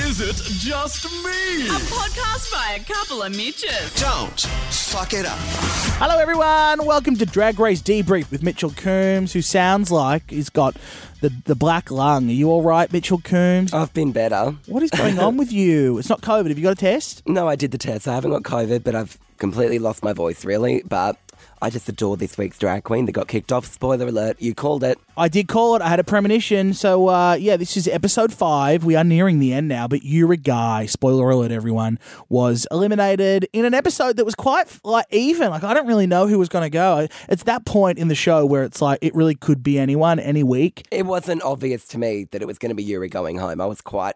Is it just me? A podcast by a couple of Mitches. Don't fuck it up. Hello, everyone. Welcome to Drag Race Debrief with Mitchell Coombs, who sounds like he's got the, the black lung. Are you all right, Mitchell Coombs? I've been better. What is going on with you? It's not COVID. Have you got a test? No, I did the test. I haven't got COVID, but I've completely lost my voice, really. But I just adore this week's drag queen that got kicked off. Spoiler alert, you called it. I did call it. I had a premonition. So, uh, yeah, this is episode five. We are nearing the end now. But Yuri Guaii, spoiler alert, everyone, was eliminated in an episode that was quite like even. Like I don't really know who was going to go. It's that point in the show where it's like it really could be anyone, any week. It wasn't obvious to me that it was going to be Yuri going home. I was quite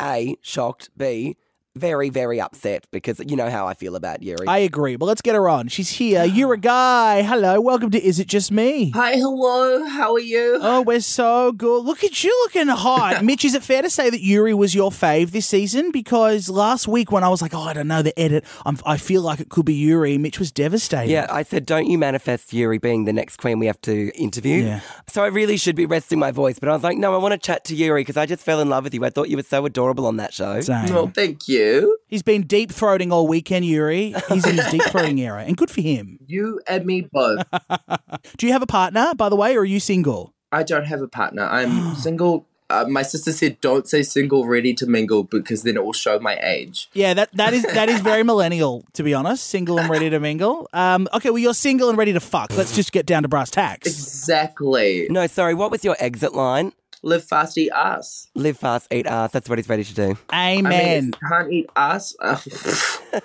A, shocked, B, very, very upset because you know how I feel about Yuri. I agree. But let's get her on. She's here. Yuri Guaii. Hello. Welcome to Is It Just Me? Hi, hello. How are you? Oh, we're so good. Look at you looking hot. Mitch, is it fair to say that Yuri was your fave this season? Because last week when I was like, oh, I don't know, the edit, I'm, I feel like it could be Yuri, Mitch was devastated. yeah, I said, don't you manifest Yuri being the next queen we have to interview? Yeah. So I really should be resting my voice, but I was like, no, I want to chat to Yuri because I just fell in love with you. I thought you were so adorable on that show. Same. Well, thank you. He's been deep throating all weekend, Yuri. He's in his deep throating era, and good for him. You and me both. Do you have a partner, by the way, or are you single? I don't have a partner. I'm single. Uh, my sister said, "Don't say single, ready to mingle, because then it will show my age." Yeah, that, that is that is very millennial, to be honest. Single and ready to mingle. Um, okay, well, you're single and ready to fuck. Let's just get down to brass tacks. Exactly. No, sorry, what was your exit line? Live fast, eat ass. Live fast, eat ass. That's what he's ready to do. I mean, Amen. if you can't eat ass.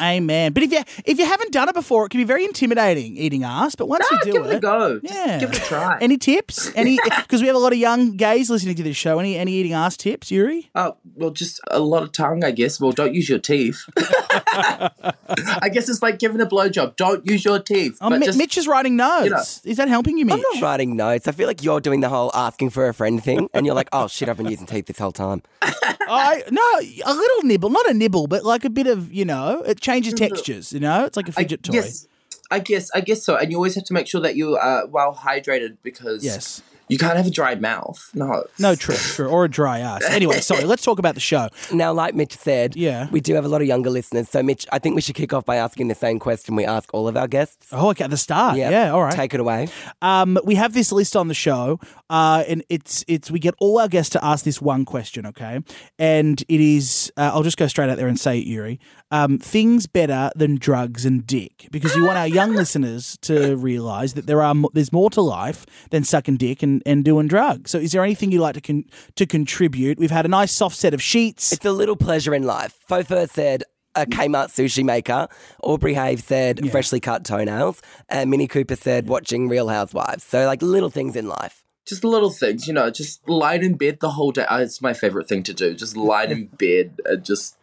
Amen. But if you if you haven't done it before, it can be very intimidating eating ass. But once ah, you do give it a it, go. Just yeah, give it a try. Any tips? Any because we have a lot of young gays listening to this show. Any any eating ass tips, Yuri? Oh, well, just a lot of tongue, I guess. Well, don't use your teeth. I guess it's like giving a blowjob. Don't use your teeth. Oh, but Mi- just, Mitch is writing notes. know. Is that helping you, Mitch? I'm not writing notes. I feel like you're doing the whole asking for a friend thing, and you're like, oh shit, I've been using teeth this whole time. I no, a little nibble, not a nibble, but like a bit of you know, it changes textures. You know, it's like a fidget toy. guess, I guess, I guess so. And you always have to make sure that you are well hydrated because Yes. you can't have a dry mouth. No, No, true, true, or a dry ass. Anyway, sorry. Let's talk about the show. Now, like Mitch said, Yeah. we do have a lot of younger listeners. So, Mitch, I think we should kick off by asking the same question we ask all of our guests. Oh, okay, at the start. Yep. Yeah, all right. Take it away. Um, we have this list on the show, uh, and it's it's we get all our guests to ask this one question, okay? And it is uh, I'll just go straight out there and say it, Yuri. Um, things better than drugs and dick, because we want our young listeners to realise that there are there's more to life than sucking dick and, and doing drugs. So, is there anything you'd like to con- to contribute? We've had a nice soft set of sheets. It's a little pleasure in life. Fofa said, a Kmart sushi maker. Aubrey Haive said, freshly cut toenails. And Minnie Cooper said, watching Real Housewives. So, like, little things in life. just little things, you know, just lying in bed the whole day. Uh, It's my favorite thing to do. Just lying in bed and just,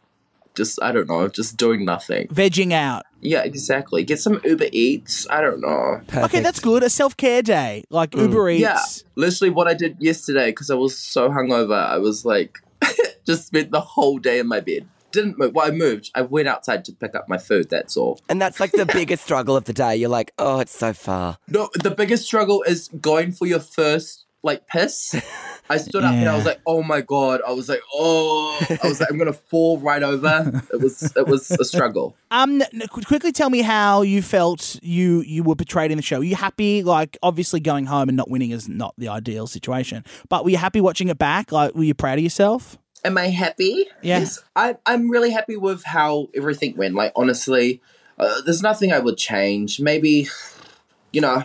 just I don't know, just doing nothing. Vegging out. Yeah, exactly. Get some Uber Eats. I don't know. Okay, that's good. A self care day, like mm, Uber Eats. Yeah, literally what I did yesterday because I was so hungover. I was like, just spent the whole day in my bed. Didn't move. Well, I moved. I went outside to pick up my food. That's all. And that's like the biggest struggle of the day. You're like, oh, it's so far. No, the biggest struggle is going for your first like piss. I stood up and I was like, "Oh my god!" I was like, "Oh!" I was like, "I'm gonna fall right over." It was it was a struggle. Um, n- n- qu- quickly tell me how you felt you you were portrayed in the show. Were you happy? Like, obviously, going home and not winning is not the ideal situation. But were you happy watching it back? Like, were you proud of yourself? Am I happy? Yeah. Yes, I, I'm really happy with how everything went. Like, honestly, uh, there's nothing I would change. Maybe, you know,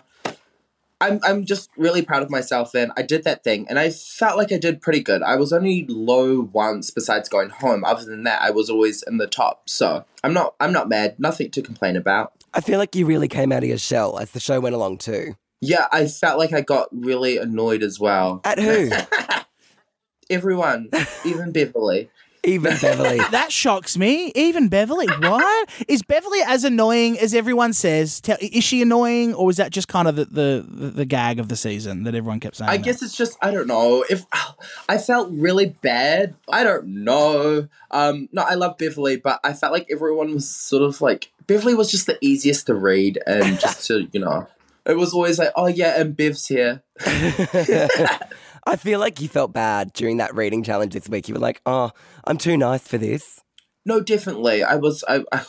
I'm, I'm just really proud of myself and I did that thing and I felt like I did pretty good. I was only low once besides going home. Other than that, I was always in the top. So I'm not, I'm not mad. Nothing to complain about. I feel like you really came out of your shell as the show went along, too. Yeah, I felt like I got really annoyed as well. At who? Everyone, even Beverly. Even Beverly. That shocks me. Even Beverly. What is Beverly as annoying as everyone says? Tell, is she annoying, or was that just kind of the, the, the, the gag of the season that everyone kept saying? I that? guess it's just I don't know if I felt really bad. I don't know. Um, no, I love Beverly, but I felt like everyone was sort of like Beverly was just the easiest to read and just to you know. It was always like, oh yeah, and Bev's here. I feel like you felt bad during that reading challenge this week. You were like, oh, I'm too nice for this. No, definitely. I was I, I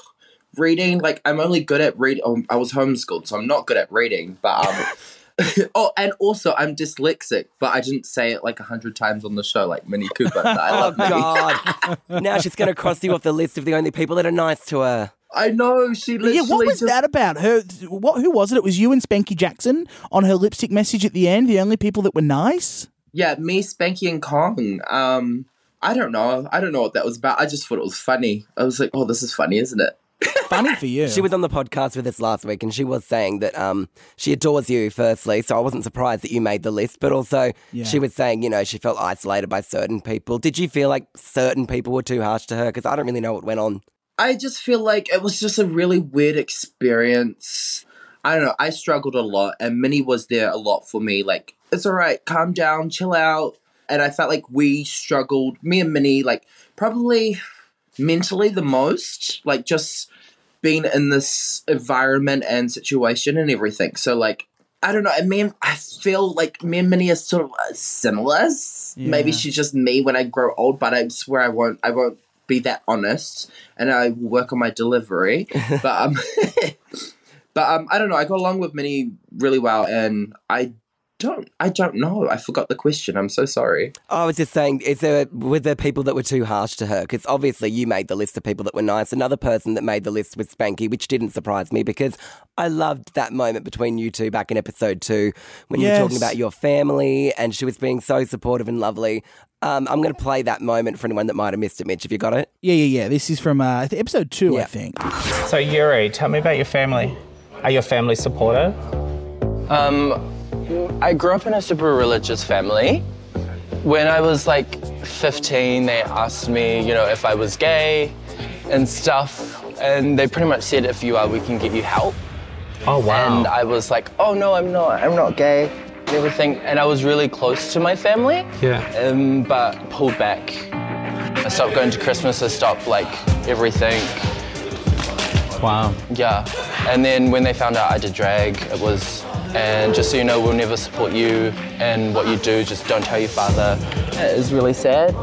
reading like I'm only good at read. Oh, I was homeschooled, so I'm not good at reading. But um, oh, and also I'm dyslexic, but I didn't say it like a hundred times on the show, like Minnie Cooper. I Oh, love Minnie. God. now she's going to cross you off the list of the only people that are nice to her. I know she literally Yeah, what was just that about? Her, what? Who was it? It was you and Spankie Jackson on her lipstick message at the end. The only people that were nice. Yeah, me, Spankie, and Kong. Um, I don't know. I don't know what that was about. I just thought it was funny. I was like, oh, this is funny, isn't it? Funny for you. She was on the podcast with us last week and she was saying that um, she adores you, firstly. So I wasn't surprised that you made the list. But also, Yeah. she was saying, you know, she felt isolated by certain people. Did you feel like certain people were too harsh to her? Because I don't really know what went on. I just feel like it was just a really weird experience. I don't know. I struggled a lot, and Minnie was there a lot for me. Like, it's all right, calm down, chill out. And I felt like we struggled, me and Minnie, like, probably mentally the most. Like, just being in this environment and situation and everything. So, like, I don't know. I mean, I feel like me and Minnie are sort of uh, similar. Maybe she's just me when I grow old, but I swear I won't. I won't be that honest, and I will work on my delivery. but um, but um, I don't know. I got along with Minnie really well, and I don't. I don't know. I forgot the question. I'm so sorry. I was just saying, is there were there people that were too harsh to her? Because obviously you made the list of people that were nice. Another person that made the list was Spankie, which didn't surprise me because I loved that moment between you two back in episode two when you were talking about your family and she was being so supportive and lovely. Um, I'm going to play that moment for anyone that might have missed it. Mitch, have you got it? Yeah, yeah, yeah. This is from uh, episode two, I think. So Yuri, tell me about your family. Are your family supportive? Um, I grew up in a super religious family. When I was like 15, they asked me, you know, if I was gay and stuff. And they pretty much said, if you are, we can get you help. Oh wow. And I was like, oh no, I'm not. I'm not gay. And everything. And I was really close to my family, yeah. um, but pulled back. I stopped going to Christmas. I stopped like everything. Wow. Yeah. And then when they found out I did drag, it was, and just so you know, we'll never support you and what you do, just don't tell your father. It is really sad.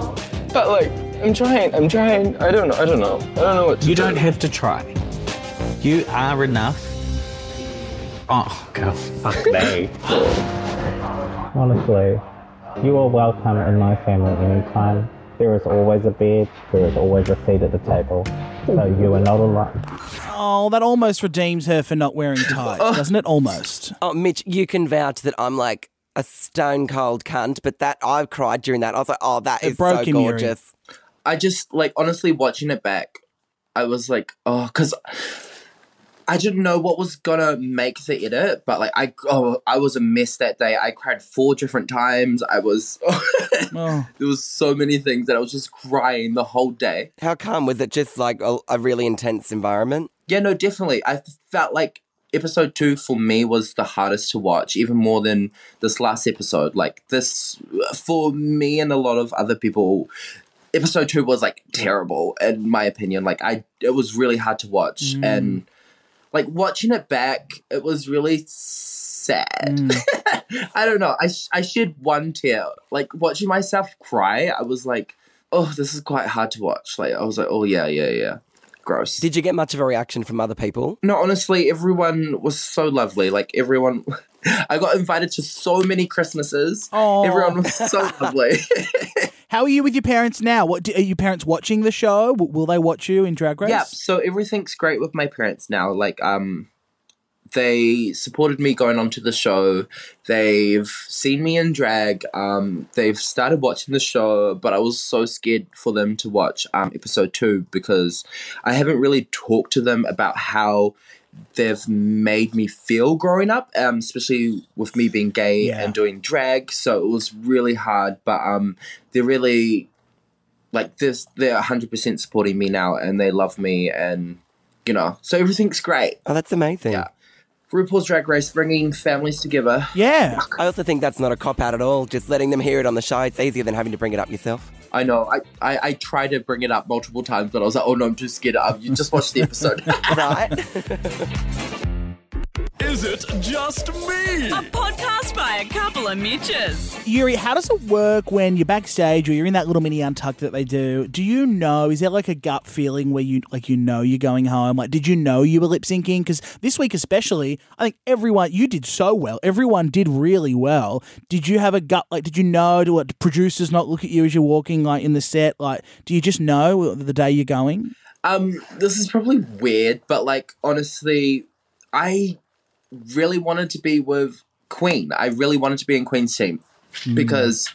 But like, I'm trying, I'm trying. I don't know, I don't know. I don't know what to You do. don't have to try. You are enough. Oh god, fuck me. Honestly, you are welcome in my family anytime. There is always a bed, there is always a seat at the table. So you are not alone. Oh, that almost redeems her for not wearing tights, doesn't it? Almost. Oh, Mitch, you can vouch that I'm like a stone cold cunt, but that I've cried during that. I was like, oh, that It is broke so him, Yuri. gorgeous. I just like honestly watching it back, I was like, oh, because I didn't know what was gonna make the edit, but like I oh I was a mess that day. I cried four different times. I was Oh. there was so many things that I was just crying the whole day. How come? Was it just like a, a really intense environment? Yeah, no, definitely. I felt like episode two for me was the hardest to watch, even more than this last episode. Like this, for me and a lot of other people, episode two was like terrible in my opinion. Like I, it was really hard to watch, mm. and like watching it back, it was really sad. Mm. I don't know. I sh- I shed one tear. Like watching myself cry, I was like, oh, this is quite hard to watch. Like I was like, oh yeah, yeah, yeah. Gross. Did you get much of a reaction from other people? No, honestly, everyone was so lovely. Like everyone, I got invited to so many Christmases. Aw. Everyone was so lovely. How are you with your parents now? What do, are your parents watching the show? Will they watch you in Drag Race? yeah, so everything's great with my parents now. Like, um, they supported me going on to the show. They've seen me in drag. Um, they've started watching the show, but I was so scared for them to watch um, episode two because I haven't really talked to them about how they've made me feel growing up, um, especially with me being gay Yeah. and doing drag. So it was really hard, but um, they're really like this. They're hundred percent supporting me now, and they love me, and you know, so everything's great. Oh, that's amazing. Yeah. RuPaul's Drag Race bringing families together. Yeah. I also think that's not a cop out at all. Just letting them hear it on the show, it's easier than having to bring it up yourself. I know. I, I I tried to bring it up multiple times, but I was like, oh no, I'm too scared. You just watch the episode. Right? Is is it just me? A podcast by a couple of Mitches. Yuri, how does it work when you're backstage or you're in that little mini untucked that they do? Do you know? Is there like a gut feeling where you like you know you're going home? Like, did you know you were lip syncing? Because this week especially, I think everyone you did so well. Everyone did really well. Did you have a gut? Like, did you know? Do what producers not look at you as you're walking like in the set? Like, do you just know the day you're going? Um, this is probably weird, but like honestly, I really wanted to be with Kween. I really wanted to be in Kween's team mm. because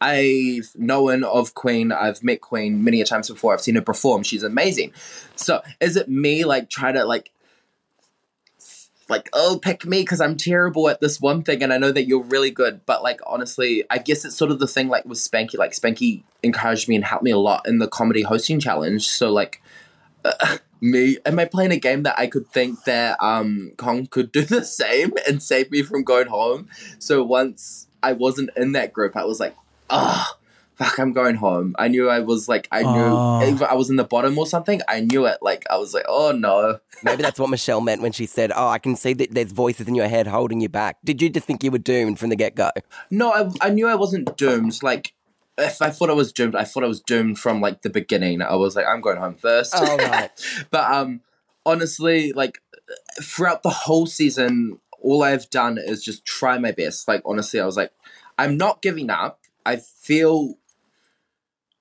I've known of Kween. I've met Queen many a times before. I've seen her perform. She's amazing. So is it me like try to like like oh pick me because I'm terrible at this one thing and I know that you're really good. But like honestly, I guess it's sort of the thing like with Spankie. Like Spankie encouraged me and helped me a lot in the comedy hosting challenge. So like me am I playing a game that I could think that um Kong could do the same and save me from going home. So once I wasn't in that group, I was like, oh fuck, I'm going home. I knew I was like I knew Oh. I was in the bottom or something, I knew it. Like I was like, oh no. Maybe that's what Michelle meant when she said, "Oh, I can see that there's voices in your head holding you back." Did you just think you were doomed from the get go? No, I, I knew I wasn't doomed. Like, if I thought I was doomed, I thought I was doomed from like the beginning. I was like, I'm going home first. Oh, right. but um, honestly, like throughout the whole season, all I've done is just try my best. Like, honestly, I was like, I'm not giving up. I feel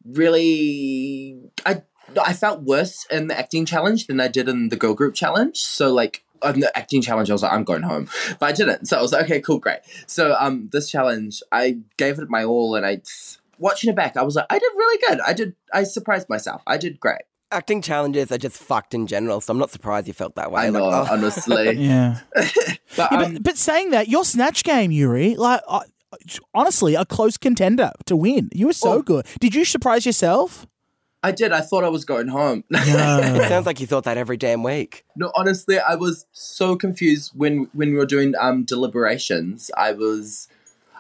really, I I felt worse in the acting challenge than I did in the girl group challenge. So like. On the acting challenge, I was like, I'm going home, but I didn't. So I was like, okay, cool, great. So um, this challenge, I gave it my all, and I watching it back, I was like, I did really good. I did, I surprised myself. I did great. Acting challenges are just fucked in general, so I'm not surprised you felt that way. I know, Like, oh. honestly. Yeah. But, Yeah, um, but, but saying that, your snatch game, Yuri, like I honestly, a close contender to win. You were so Oh. good. Did you surprise yourself? I did. I thought I was going home. It sounds like you thought that every damn week. no, honestly, I was so confused when when we were doing um deliberations. I was,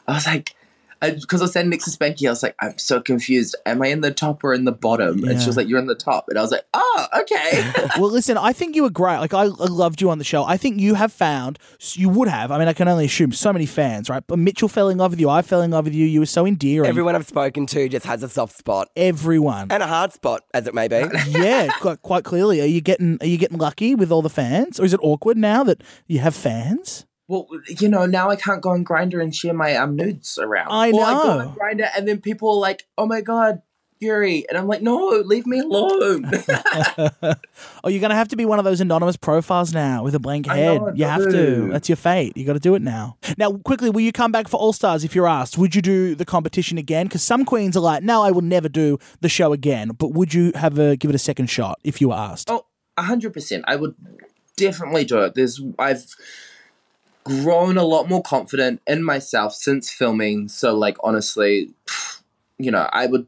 I was like, because I, was standing next to Spankie, I was like, I'm so confused. Am I in the top or in the bottom? And she was like, You're in the top, and I was like, Oh, okay. well, listen, I think you were great. Like, I, I loved you on the show. I think you have found, you would have, I mean, I can only assume, so many fans, right? But Mitchell fell in love with you. I fell in love with you. You were so endearing. Everyone I've spoken to just has a soft spot Everyone. and a hard spot, as it may be. yeah, quite, quite clearly. Are you getting are you getting lucky with all the fans, or is it awkward now that you have fans? Well, you know, now I can't go on Grindr and share my um nudes around. I know. Or I go on Grindr, and then people are like, Oh my god. Yuri, and I'm like, no, leave me alone. Oh, you're going to have to be one of those anonymous profiles now with a blank head. know, you have to. That's your fate. You got to do it now. Now, quickly, will you come back for All Stars if you're asked? Would you do the competition again? Because some queens are like, no, I will never do the show again. But would you have a give it a second shot if you were asked? Oh, a hundred percent. I would definitely do it. There's I've grown a lot more confident in myself since filming. So like honestly, you know, I would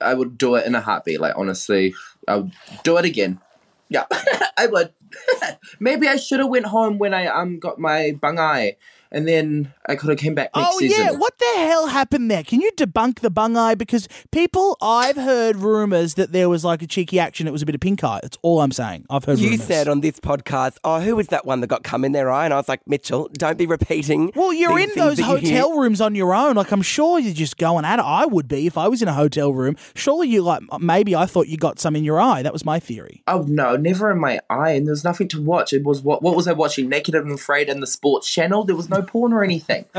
I would do it in a heartbeat. Like honestly, I would do it again. Yeah, I would. Maybe I should have went home when I um got my bungai, and then I could have came back next Oh season. yeah, what the hell happened there? Can you debunk the bung eye? Because people, I've heard rumors that there was like a cheeky action. It was a bit of pink eye. That's all I'm saying. I've heard. Rumors. You rumors. said on this podcast, "Oh, who was that one that got cum in their eye?" And I was like, "Mitchell, don't be repeating." Well, you're in those that hear." hotel rooms on your own. Like, I'm sure you're just going at it. I would be if I was in a hotel room. Surely you like maybe I thought you got some in your eye. That was my theory. Oh no, never in my eye, and there's nothing to watch. It was what? What was I watching? Naked and Afraid and the Sports Channel. There was no porn or anything.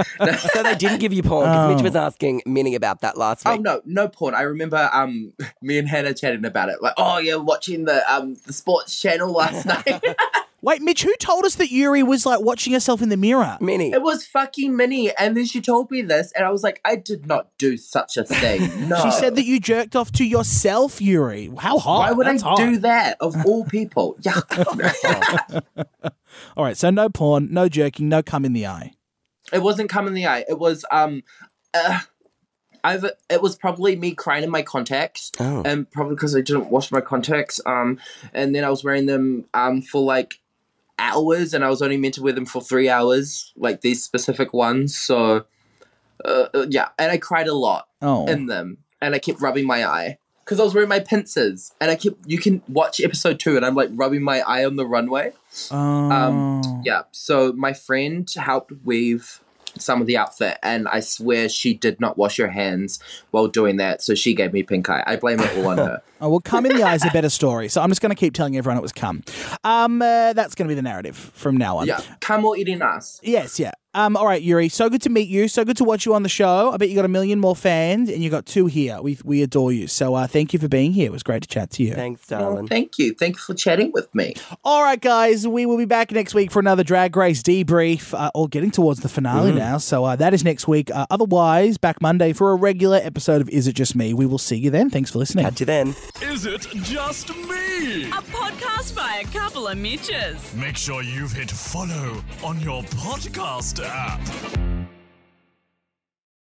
So they didn't give you porn because Mitch Oh. was asking Minnie about that last week. Oh no, no porn. I remember um me and Hannah chatting about it. Like, oh yeah, watching the um the sports channel last night. Wait, Mitch, who told us that Yuri was like watching herself in the mirror? Minnie. it was fucking Minnie, and then she told me this, and I was like, I did not do such a thing. No, She said that you jerked off to yourself, Yuri. How hot? Why would That's I hot. do that of all people? Yuck. All right, so no porn, no jerking, no cum in the eye. It wasn't come in the eye. It was um, uh, I've it was probably me crying in my contacts, Oh. and probably because I didn't wash my contacts. Um, and then I was wearing them um for like hours, and I was only meant to wear them for three hours, like these specific ones. So, uh, uh, yeah, and I cried a lot Oh, in them, and I kept rubbing my eye. Because I was wearing my pincers, and I kept. You can watch episode two, and I'm like rubbing my eye on the runway. Oh. Um, yeah. So my friend helped weave some of the outfit, and I swear she did not wash her hands while doing that. So she gave me pink eye. I blame it all on her. Oh, well, Come in the Eye is a better story. So I'm just going to keep telling everyone it was Come. Um, uh, that's going to be the narrative from now on. Yeah. Come or eating us. Yes, yeah. Um, all right, Yuri. So good to meet you. So good to watch you on the show. I bet you got a million more fans, and you got two here. We we adore you. So uh, thank you for being here. It was great to chat to you. Thanks, Oh, darling. thank you. Thank you for chatting with me. All right, guys. We will be back next week for another Drag Race debrief. Uh, all getting towards the finale now. So uh, that is next week. Uh, otherwise, back Monday for a regular episode of Is It Just Me? We will see you then. Thanks for listening. Catch you then. Is it just me? A podcast by a couple of Mitches. Make sure you've hit follow on your podcast app.